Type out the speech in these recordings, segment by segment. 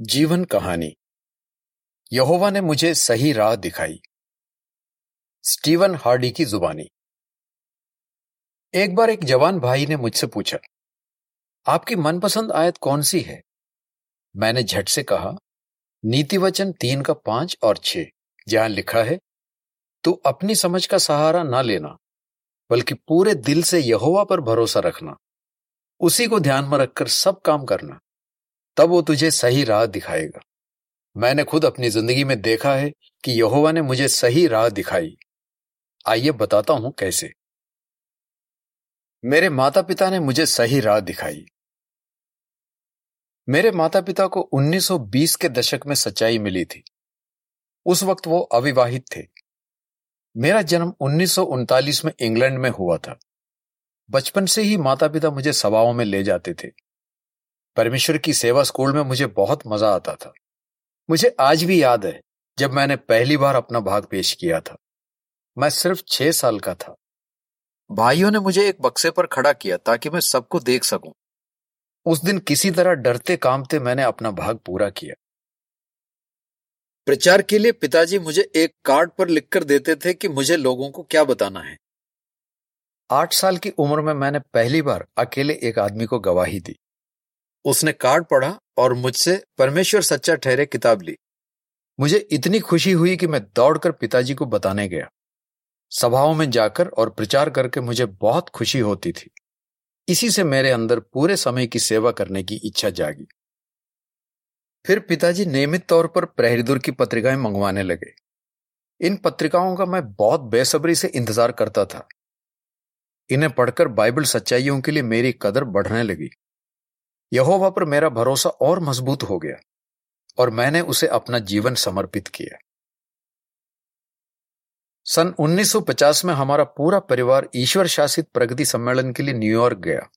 जीवन कहानी। यहोवा ने मुझे सही राह दिखाई। स्टीवन हार्डी की जुबानी। एक बार एक जवान भाई ने मुझसे पूछा, आपकी मनपसंद आयत कौन सी है? मैंने झट से कहा, नीति वचन तीन का पाँच और छह। जहाँ लिखा है, तू अपनी समझ का सहारा ना लेना, बल्कि पूरे दिल से यहोवा पर भरोसा रखना। उसी को ध्यान में रखकर सब काम करना। तब वो तुझे सही राह दिखाएगा। मैंने खुद अपनी ज़िंदगी में देखा है कि यहोवा ने मुझे सही राह दिखाई। आइए बताता हूँ कैसे। मेरे माता पिता ने मुझे सही राह दिखाई। मेरे माता पिता को 1920 के दशक में सच्चाई मिली थी। उस वक्त वो अविवाहित थे। मेरा जन्म उन्नीस सौ उनतालीस में इंग्लैंड में हुआ था। बचपन से ही माता पिता मुझे सभाओं में ले जाते थे। परमेश्वर की सेवा स्कूल में मुझे बहुत मज़ा आता था। मुझे आज भी याद है जब मैंने पहली बार अपना भाग पेश किया था। मैं सिर्फ़ छह साल का था। भाइयों ने मुझे एक बक्से पर खड़ा किया ताकि मैं सबको देख सकूँ। उस दिन किसी तरह डरते कामते मैंने अपना भाग पूरा किया। प्रचार के लिए पिताजी मुझे एक कार्ड पर लिखकर देते थे कि मुझे लोगों को क्या बताना है। आठ साल की उम्र में मैंने पहली बार अकेले एक आदमी को गवाही दी। उसने कार्ड पढ़ा और मुझसे परमेश्वर सच्चा ठहरे किताब ली। मुझे इतनी खुशी हुई कि मैं दौड़कर पिताजी को बताने गया। सभाओं में जाकर और प्रचार करके मुझे बहुत खुशी होती थी। इसी से मेरे अंदर पूरे समय की सेवा करने की इच्छा जागी। फिर पिताजी नियमित तौर पर प्रहरीदुर की पत्रिकाएँ मंगवाने लगे। इन पत्रिकाओं का मैं बहुत बेसब्री से इंतज़ार करता था। इन्हें पढ़कर बाइबल सच्चाइयों के लिए मेरी कदर बढ़ने लगी। यहोवा पर मेरा भरोसा और मज़बूत हो गया और मैंने उसे अपना जीवन समर्पित किया। सन 1950 में हमारा पूरा परिवार ईश्वर शासित प्रगति सम्मेलन के लिए न्यूयॉर्क गया।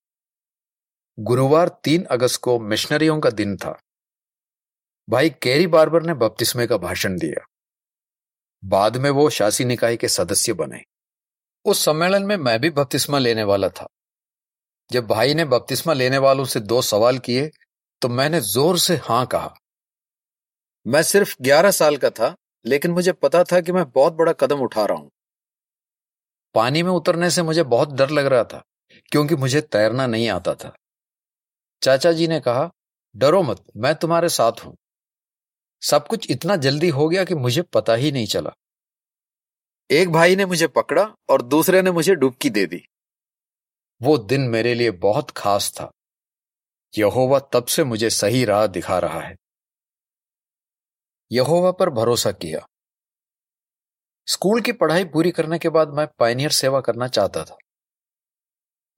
गुरुवार 3 अगस्त को मिशनरियों का दिन था। भाई कैरी बार्बर ने बपतिस्मे का भाषण दिया। बाद में वो शासी निकाय के सदस्य बने। उस सम्मेलन में मैं भी बपतिस्मा लेने वाला था। जब भाई ने बपतिस्मा लेने वालों से दो सवाल किए तो मैंने ज़ोर से हाँ कहा। मैं सिर्फ़ ग्यारह साल का था, लेकिन मुझे पता था कि मैं बहुत बड़ा कदम उठा रहा हूँ। पानी में उतरने से मुझे बहुत डर लग रहा था, क्योंकि मुझे तैरना नहीं आता था। चाचा जी ने कहा, डरो मत, मैं तुम्हारे साथ हूँ। सब कुछ इतना जल्दी हो गया कि मुझे पता ही नहीं चला। एक भाई ने मुझे पकड़ा और दूसरे ने मुझे डुबकी दे दी। वो दिन मेरे लिए बहुत खास था। यहोवा तब से मुझे सही राह दिखा रहा है। यहोवा पर भरोसा किया। स्कूल की पढ़ाई पूरी करने के बाद मैं पाइनियर सेवा करना चाहता था।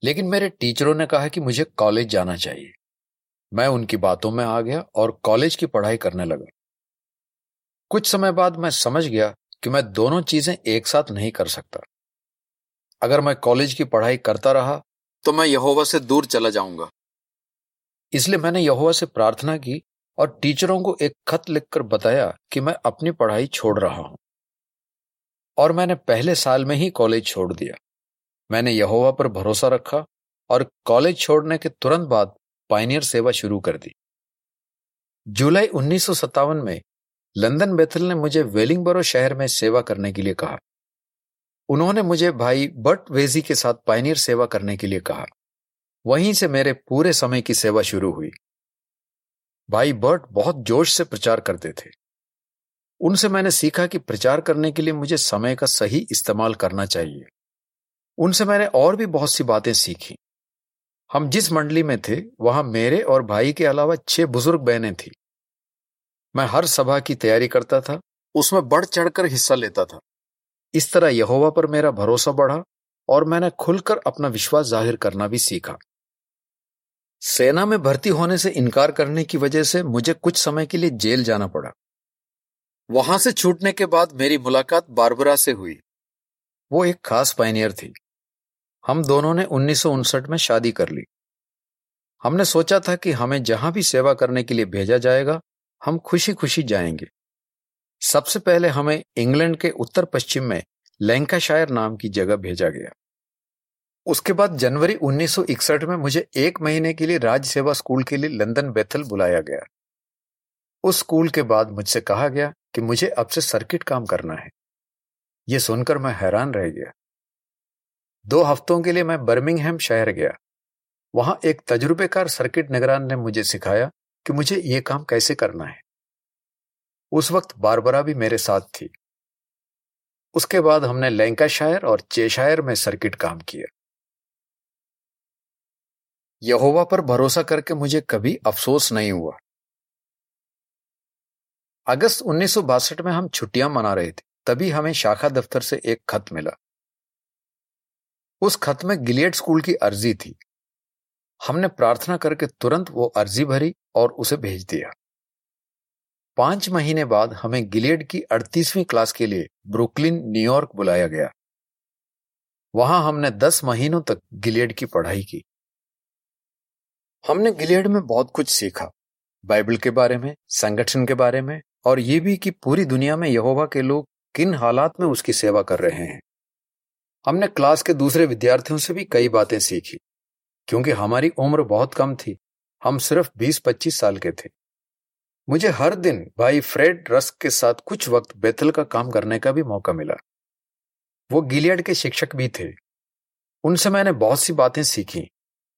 लेकिन मेरे टीचरों ने कहा कि मुझे कॉलेज जाना चाहिए। मैं उनकी बातों में आ गया और कॉलेज की पढ़ाई करने लगा। कुछ समय बाद मैं समझ गया कि मैं दोनों चीज़ें एक साथ नहीं कर सकता। अगर मैं कॉलेज की पढ़ाई करता रहा तो मैं यहोवा से दूर चला जाऊँगा। इसलिए मैंने यहोवा से प्रार्थना की और टीचरों को एक खत लिखकर बताया कि मैं अपनी पढ़ाई छोड़ रहा हूँ। और मैंने पहले साल में ही कॉलेज छोड़ दिया। मैंने यहोवा पर भरोसा रखा और कॉलेज छोड़ने के तुरंत बाद पाइनियर सेवा शुरू कर दी। जुलाई उन्नीस सौ सत्तावन में लंदन बेथल ने मुझे वेलिंगबरो शहर में सेवा करने के लिए कहा। उन्होंने मुझे भाई बट वेजी के साथ पाइनियर सेवा करने के लिए कहा। वहीं से मेरे पूरे समय की सेवा शुरू हुई। भाई बर्ट बहुत जोश से प्रचार करते थे। उनसे मैंने सीखा कि प्रचार करने के लिए मुझे समय का सही इस्तेमाल करना चाहिए। उनसे मैंने और भी बहुत सी बातें सीखी। हम जिस मंडली में थे, वहाँ मेरे और भाई के अलावा छह बुज़ुर्ग बहनें थी। मैं हर सभा की तैयारी करता था, उसमें बढ़ चढ़कर हिस्सा लेता था। इस तरह यहोवा पर मेरा भरोसा बढ़ा और मैंने खुलकर अपना विश्वास ज़ाहिर करना भी सीखा। सेना में भर्ती होने से इनकार करने की वजह से मुझे कुछ समय के लिए जेल जाना पड़ा। वहाँ से छूटने के बाद मेरी मुलाकात बारबरा से हुई। वो एक खास पाइनियर थी। हम दोनों ने उन्नीस सौ उनसठ में शादी कर ली। हमने सोचा था कि हमें जहाँ भी सेवा करने के लिए भेजा जाएगा, हम खुशी खुशी जाएँगे। सबसे पहले हमें इंग्लैंड के उत्तर पश्चिम में लैंकाशायर नाम की जगह भेजा गया। उसके बाद जनवरी 1961 में मुझे एक महीने के लिए राज्य सेवा स्कूल के लिए लंदन बेथल बुलाया गया। उस स्कूल के बाद मुझसे कहा गया कि मुझे अब से सर्किट काम करना है। यह सुनकर मैं हैरान रह गया। दो हफ्तों के लिए मैं बर्मिंगहम शहर गया। वहाँ एक तजुर्बेकार सर्किट निगरान ने मुझे सिखाया कि मुझे ये काम कैसे करना है। उस वक्त बारबरा भी मेरे साथ थी। उसके बाद हमने लैंकाशायर और चेशायर में सर्किट काम किया। यहोवा पर भरोसा करके मुझे कभी अफसोस नहीं हुआ। अगस्त उन्नीस सौ बासठ में हम छुट्टियाँ मना रहे थे, तभी हमें शाखा दफ्तर से एक खत मिला। उस खत में गिलियड स्कूल की अर्जी थी। हमने प्रार्थना करके तुरंत वो अर्जी भरी और उसे भेज दिया। पाँच महीने बाद हमें गिलेड की अड़तीसवीं क्लास के लिए ब्रुकलिन न्यूयॉर्क बुलाया गया। वहाँ हमने दस महीनों तक गिलेड की पढ़ाई की। हमने गिलेड में बहुत कुछ सीखा। बाइबल के बारे में, संगठन के बारे में, और ये भी कि पूरी दुनिया में यहोवा के लोग किन हालात में उसकी सेवा कर रहे हैं। हमने क्लास के दूसरे विद्यार्थियों से भी कई बातें सीखी, क्योंकि हमारी उम्र बहुत कम थी। हम सिर्फ़ 20-25 साल के थे। मुझे हर दिन भाई फ्रेड रस्क के साथ कुछ वक्त बेतल का काम करने का भी मौका मिला। वो गिलियड के शिक्षक भी थे। उनसे मैंने बहुत सी बातें सीखी,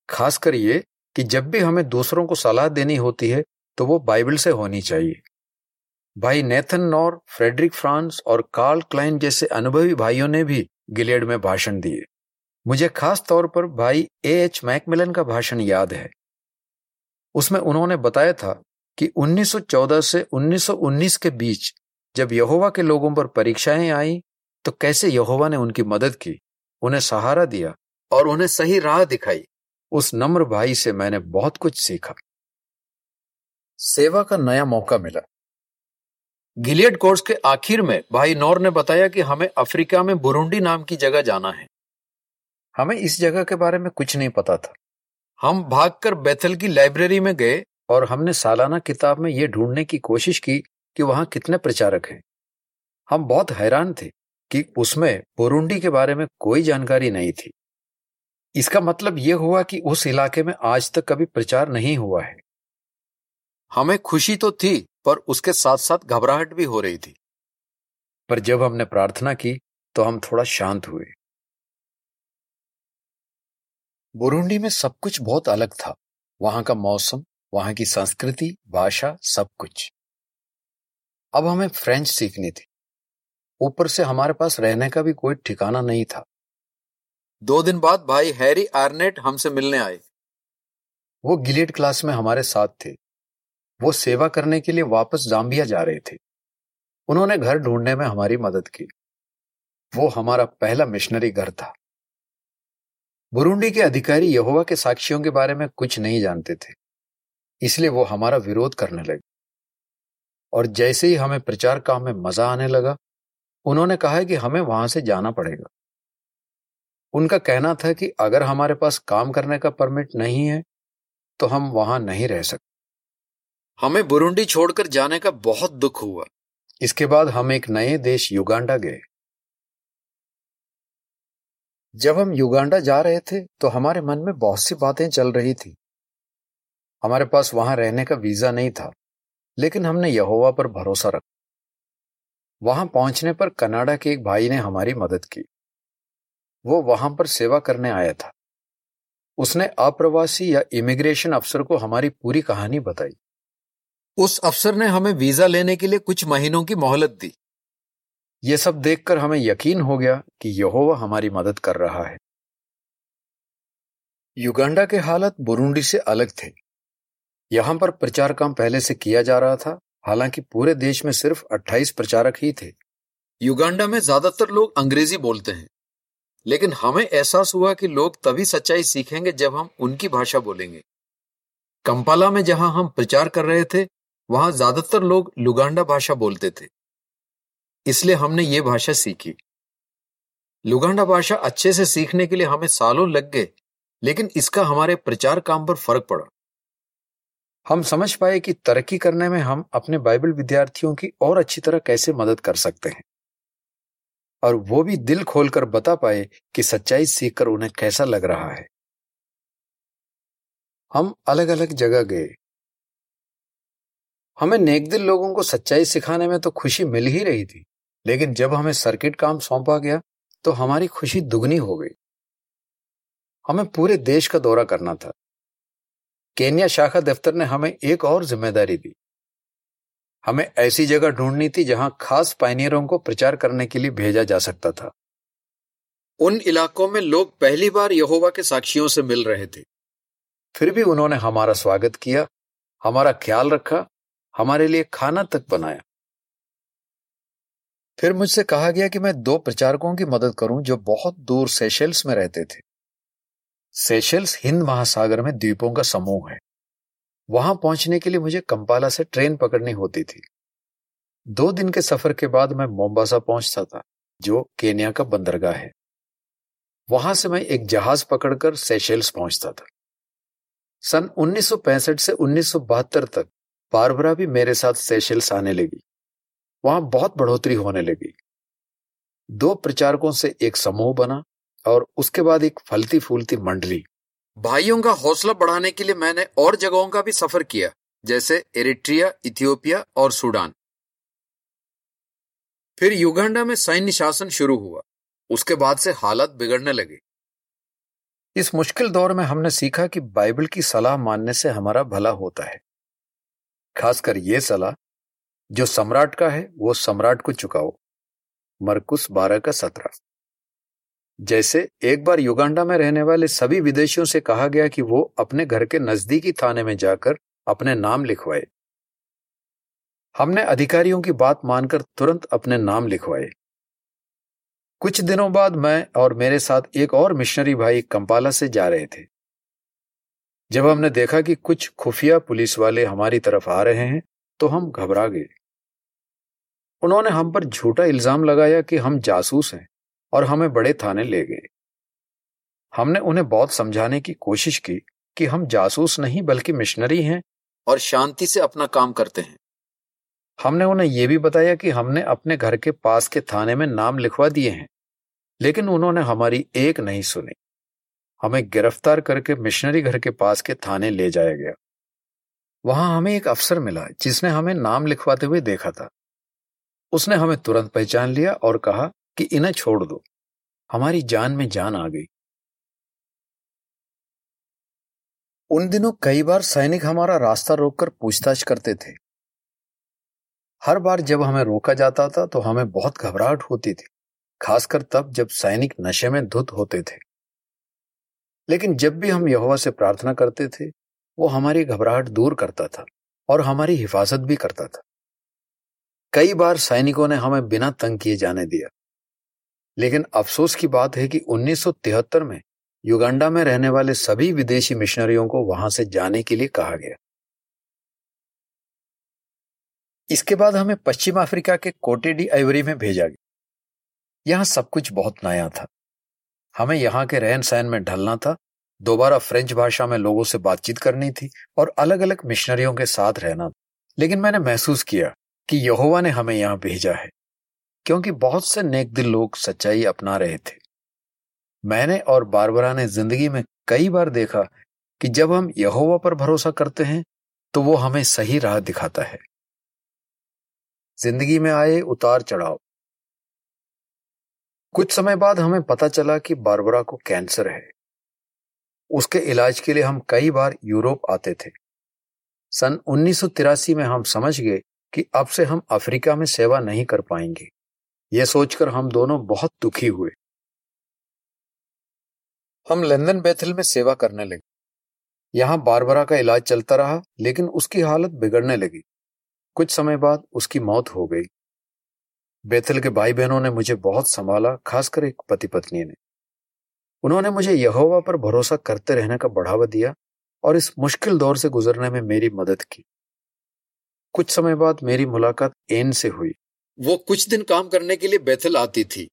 खासकर ये कि जब भी हमें दूसरों को सलाह देनी होती है तो वो बाइबल से होनी चाहिए। भाई नेथन नॉर, फ्रेडरिक फ्रांस और कार्ल क्लाइन जैसे अनुभवी भाइयों ने भी गिलेड में भाषण दिए। मुझे खास तौर पर भाई ए एच मैकमिलन का भाषण याद है। उसमें उन्होंने बताया था कि 1914 से 1919 के बीच जब यहोवा के लोगों पर परीक्षाएँ आई तो कैसे यहोवा ने उनकी मदद की? उन्हें सहारा दिया और उन्हें सही राह दिखाई। उस नम्र भाई से मैंने बहुत कुछ सीखा। सेवा का नया मौका मिला। गिलियड कोर्स के आखिर में भाई नौर ने बताया कि हमें अफ्रीका में बुरुंडी नाम की जगह जाना है। हमें इस जगह के बारे में कुछ नहीं पता था। हम भागकर बेथल की लाइब्रेरी में गए और हमने सालाना किताब में ये ढूँढने की कोशिश की कि वहाँ कितने प्रचारक हैं। हम बहुत हैरान थे कि उसमें बुरुंडी के बारे में कोई जानकारी नहीं थी। इसका मतलब यह हुआ कि उस इलाके में आज तक कभी प्रचार नहीं हुआ है। हमें खुशी तो थी पर उसके साथ साथ घबराहट भी हो रही थी। पर जब हमने प्रार्थना की तो हम थोड़ा शांत हुए। बुरुंडी में सब कुछ बहुत अलग था। वहाँ का मौसम वहाँ की संस्कृति भाषा सब कुछ। अब हमें फ्रेंच सीखनी थी। ऊपर से हमारे पास रहने का भी कोई ठिकाना नहीं था। दो दिन बाद भाई हैरी आर्नेट हमसे मिलने आए। वो गिलेट क्लास में हमारे साथ थे। वो सेवा करने के लिए वापस जाम्बिया जा रहे थे। उन्होंने घर ढूँढने में हमारी मदद की। वो हमारा पहला मिशनरी घर था। बुरुंडी के अधिकारी यहोवा के साक्षियों के बारे में कुछ नहीं जानते थे। इसलिए वो हमारा विरोध करने लगे। और जैसे ही हमें प्रचार काम में मज़ा आने लगा उन्होंने कहा कि हमें वहाँ से जाना पड़ेगा। उनका कहना था कि अगर हमारे पास काम करने का परमिट नहीं है तो हम वहाँ नहीं रह सकते हमें बुरुंडी छोड़कर जाने का बहुत दुख हुआ। इसके बाद हम एक नए देश युगांडा गए। जब हम युगांडा जा रहे थे तो हमारे मन में बहुत सी बातें चल रही थी। हमारे पास वहाँ रहने का वीज़ा नहीं था, लेकिन हमने यहोवा पर भरोसा रखा, वहाँ पहुँचने पर कनाडा के एक भाई ने हमारी मदद की। वो वहाँ पर सेवा करने आया था। उसने अप्रवासी या इमिग्रेशन अफसर को हमारी पूरी कहानी बताई। उस अफसर ने हमें वीज़ा लेने के लिए कुछ महीनों की मोहलत दी। ये सब देखकर हमें यकीन हो गया कि यहोवा हमारी मदद कर रहा है। युगांडा के हालत बुरुंडी से अलग थे। यहाँ पर प्रचार काम पहले से किया जा रहा था, हालाँकि पूरे देश में सिर्फ़ 28 प्रचारक ही थे। युगांडा में ज़्यादातर लोग अंग्रेज़ी बोलते हैं, लेकिन हमें एहसास हुआ कि लोग तभी सच्चाई सीखेंगे जब हम उनकी भाषा बोलेंगे। कंपाला में जहाँ हम प्रचार कर रहे थे, वहाँ ज़्यादातर लोग लुगांडा भाषा बोलते थे। इसलिए हमने ये भाषा सीखी। लुगांडा भाषा अच्छे से सीखने के लिए हमें सालों लग गए, लेकिन इसका हमारे प्रचार काम पर फ़र्क पड़ा। हम समझ पाए कि तरक्की करने में हम अपने बाइबल विद्यार्थियों की और अच्छी तरह कैसे मदद कर सकते हैं। और वो भी दिल खोलकर बता पाए कि सच्चाई सीखकर उन्हें कैसा लग रहा है। हम अलग अलग जगह गए। हमें नेकदिल लोगों को सच्चाई सिखाने में तो खुशी मिल ही रही थी, लेकिन जब हमें सर्किट काम सौंपा गया तो हमारी खुशी दुगनी हो गई। हमें पूरे देश का दौरा करना था। केन्या शाखा दफ्तर ने हमें एक और ज़िम्मेदारी दी। हमें ऐसी जगह ढूंढनी थी जहाँ खास पाइनियरों को प्रचार करने के लिए भेजा जा सकता था। उन इलाकों में लोग पहली बार यहोवा के साक्षियों से मिल रहे थे। फिर भी उन्होंने हमारा स्वागत किया हमारा ख्याल रखा हमारे लिए खाना तक बनाया। फिर मुझसे कहा गया कि मैं दो प्रचारकों की मदद करूँ जो बहुत दूर सेशल्स में रहते थे। सेशल्स हिंद महासागर में द्वीपों का समूह है। वहाँ पहुँचने के लिए मुझे कंपाला से ट्रेन पकड़नी होती थी। दो दिन के सफ़र के बाद मैं मोम्बासा पहुँचता था, जो केन्या का बंदरगाह है। वहाँ से मैं एक जहाज़ पकड़कर सेशेल्स पहुँचता था। सन 1965 से 1972 तक बारबरा भी मेरे साथ सेशेल्स आने लगी। वहाँ बहुत बढ़ोतरी होने लगी। दो प्रचारकों से एक समूह बना और उसके बाद एक फलती फूलती मंडली। भाइयों का हौसला बढ़ाने के लिए मैंने और जगहों का भी सफ़र किया जैसे एरिट्रिया इथियोपिया और सूडान। फिर युगांडा में सैन्य शासन शुरू हुआ। उसके बाद से हालत बिगड़ने लगे। इस मुश्किल दौर में हमने सीखा कि बाइबल की सलाह मानने से हमारा भला होता है। खासकर यह सलाह जो सम्राट का है वो सम्राट को चुकाओ। मरकुस बारह का सत्रह। जैसे एक बार युगांडा में रहने वाले सभी विदेशियों से कहा गया कि वो अपने घर के नजदीकी थाने में जाकर अपने नाम लिखवाए। हमने अधिकारियों की बात मानकर तुरंत अपने नाम लिखवाए। कुछ दिनों बाद मैं और मेरे साथ एक और मिशनरी भाई कंपाला से जा रहे थे। जब हमने देखा कि कुछ खुफिया पुलिस वाले हमारी तरफ़ आ रहे हैं तो हम घबरा गए। उन्होंने हम पर झूठा इल्ज़ाम लगाया कि हम जासूस हैं। और हमें बड़े थाने ले गए। हमने उन्हें बहुत समझाने की कोशिश की कि हम जासूस नहीं बल्कि मिशनरी हैं और शांति से अपना काम करते हैं। हमने उन्हें यह भी बताया कि हमने अपने घर के पास के थाने में नाम लिखवा दिए हैं, लेकिन उन्होंने हमारी एक नहीं सुनी। हमें गिरफ़्तार करके मिशनरी घर के पास के थाने ले जाया गया। वहाँ हमें एक अफसर मिला जिसने हमें नाम लिखवाते हुए देखा था। उसने हमें तुरंत पहचान लिया और कहा कि इन्हें छोड़ दो। हमारी जान में जान आ गई। उन दिनों कई बार सैनिक हमारा रास्ता रोककर पूछताछ करते थे। हर बार जब हमें रोका जाता था तो हमें बहुत घबराहट होती थी, खासकर तब जब सैनिक नशे में धुत होते थे। लेकिन जब भी हम यहोवा से प्रार्थना करते थे, वो हमारी घबराहट दूर करता था और हमारी हिफाजत भी करता था। कई बार सैनिकों ने हमें बिना तंग किए जाने दिया। लेकिन अफसोस की बात है कि 1973 में युगांडा में रहने वाले सभी विदेशी मिशनरियों को वहाँ से जाने के लिए कहा गया। इसके बाद हमें पश्चिम अफ्रीका के कोटेडी आइवरी में भेजा गया। यहाँ सब कुछ बहुत नया था। हमें यहाँ के रहन सहन में ढलना था, दोबारा फ्रेंच भाषा में लोगों से बातचीत करनी थी और अलग अलग मिशनरियों के साथ रहना था। लेकिन मैंने महसूस किया कि यहोवा ने हमें यहाँ भेजा है। क्योंकि बहुत से नेक दिल लोग सच्चाई अपना रहे थे। मैंने और बारबरा ने ज़िंदगी में कई बार देखा कि जब हम यहोवा पर भरोसा करते हैं तो वो हमें सही राह दिखाता है। ज़िंदगी में आए उतार चढ़ाव। कुछ समय बाद हमें पता चला कि बारबरा को कैंसर है। उसके इलाज के लिए हम कई बार यूरोप आते थे। सन उन्नीस सौ तिरासी में हम समझ गए कि अब से हम अफ्रीका में सेवा नहीं कर पाएँगे। यह सोचकर हम दोनों बहुत दुखी हुए। हम लंदन बैथल में सेवा करने लगे। यहाँ बारबरा का इलाज चलता रहा, लेकिन उसकी हालत बिगड़ने लगी। कुछ समय बाद उसकी मौत हो गई। बेथल के भाई बहनों ने मुझे बहुत संभाला, खासकर एक पति पत्नी ने। उन्होंने मुझे यहोवा पर भरोसा करते रहने का बढ़ावा दिया और इस मुश्किल दौर से गुजरने में मेरी मदद की। कुछ समय बाद मेरी मुलाकात एन से हुई। वो कुछ दिन काम करने के लिए बैथल आती थी।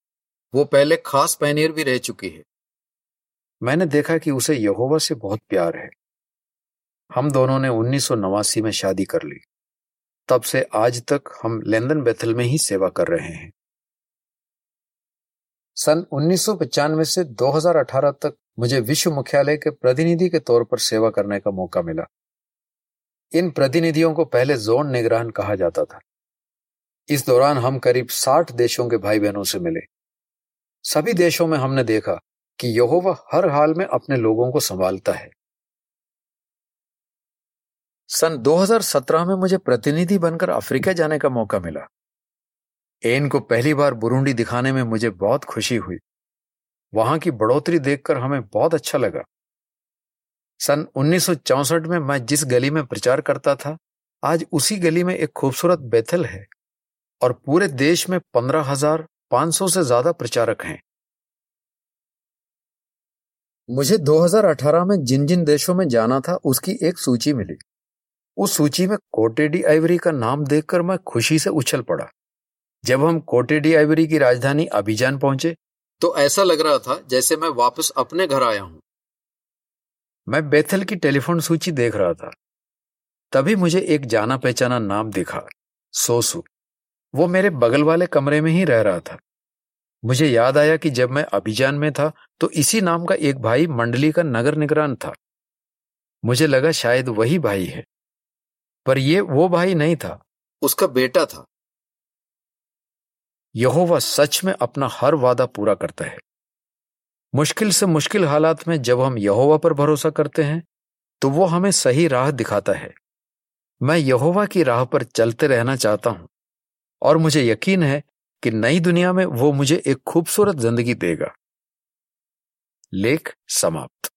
वो पहले खास पैनियर भी रह चुकी है। मैंने देखा कि उसे यहोवा से बहुत प्यार है। हम दोनों ने उन्नीस सौ नवासी में शादी कर ली। तब से आज तक हम लेंदन बेथल में ही सेवा कर रहे हैं। सन उन्नीस से 2018 तक मुझे विश्व मुख्यालय के प्रतिनिधि के तौर पर सेवा करने का मौका मिला। इन प्रतिनिधियों को पहले जोन निगरान कहा जाता था। इस दौरान हम करीब साठ देशों के भाई बहनों से मिले। सभी देशों में हमने देखा कि यहोवा हर हाल में अपने लोगों को संभालता है। सन 2017 में मुझे प्रतिनिधि बनकर अफ्रीका जाने का मौका मिला। एन को पहली बार बुरुंडी दिखाने में मुझे बहुत खुशी हुई। वहाँ की बढ़ोतरी देखकर हमें बहुत अच्छा लगा। सन 1964 में मैं जिस गली में प्रचार करता था, आज उसी गली में एक खूबसूरत बेथल है। और पूरे देश में पंद्रह हज़ार पाँच सौ से ज़्यादा प्रचारक हैं। मुझे 2018 में जिन जिन देशों में जाना था, उसकी एक सूची मिली। उस सूची में कोटेडी आइवरी का नाम देखकर मैं खुशी से उछल पड़ा। जब हम कोटेडी आइवरी की राजधानी अभिजान पहुँचे तो ऐसा लग रहा था जैसे मैं वापस अपने घर आया हूँ। मैं बेथल की टेलीफोन सूची देख रहा था। तभी मुझे एक जाना पहचाना नाम दिखा, सोसू। वो मेरे बगल वाले कमरे में ही रह रहा था। मुझे याद आया कि जब मैं अभिजान में था तो इसी नाम का एक भाई मंडली का नगर निगरान था। मुझे लगा शायद वही भाई है। पर यह वो भाई नहीं था, उसका बेटा था। यहोवा सच में अपना हर वादा पूरा करता है। मुश्किल से मुश्किल हालात में जब हम यहोवा पर भरोसा करते हैं तो वो हमें सही राह दिखाता है। मैं यहोवा की राह पर चलते रहना चाहता हूँ। और मुझे यकीन है कि नई दुनिया में वो मुझे एक खूबसूरत ज़िंदगी देगा। लेख समाप्त।